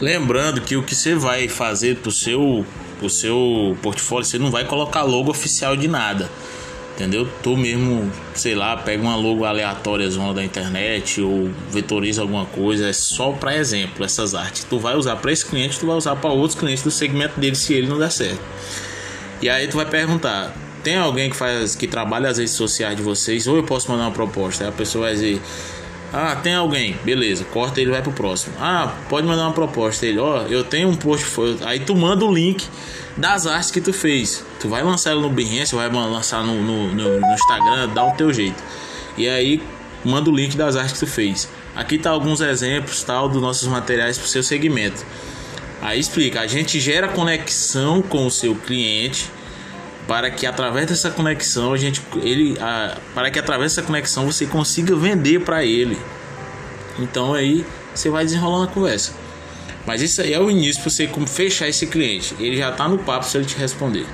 Lembrando que o que você vai fazer pro seu, pro seu portfólio, você não vai colocar logo oficial de nada. Entendeu? Tu mesmo, sei lá, pega uma logo aleatória zona da internet ou vetoriza alguma coisa, é só para exemplo essas artes. Tu vai usar para esse cliente, tu vai usar para outros clientes do segmento dele se ele não der certo. E aí tu vai perguntar: tem alguém que faz que trabalha as redes sociais de vocês ou eu posso mandar uma proposta? Aí a pessoa vai dizer: ah, tem alguém, beleza, corta ele vai pro próximo. Ah, pode mandar uma proposta. Ele, ó, eu tenho um portfólio. Aí tu manda o link das artes que tu fez. Tu vai lançar ela no Behance, vai lançar no, no, no, no Instagram, dá o teu jeito. E aí manda o link das artes que tu fez. Aqui tá alguns exemplos tal dos nossos materiais para o seu segmento. Aí explica, a gente gera conexão com o seu cliente para que através dessa conexão a gente ele a, para que através dessa conexão você consiga vender para ele. Então aí você vai desenrolando a conversa. Mas isso aí é o início para você fechar esse cliente. Ele já está no papo se ele te responder.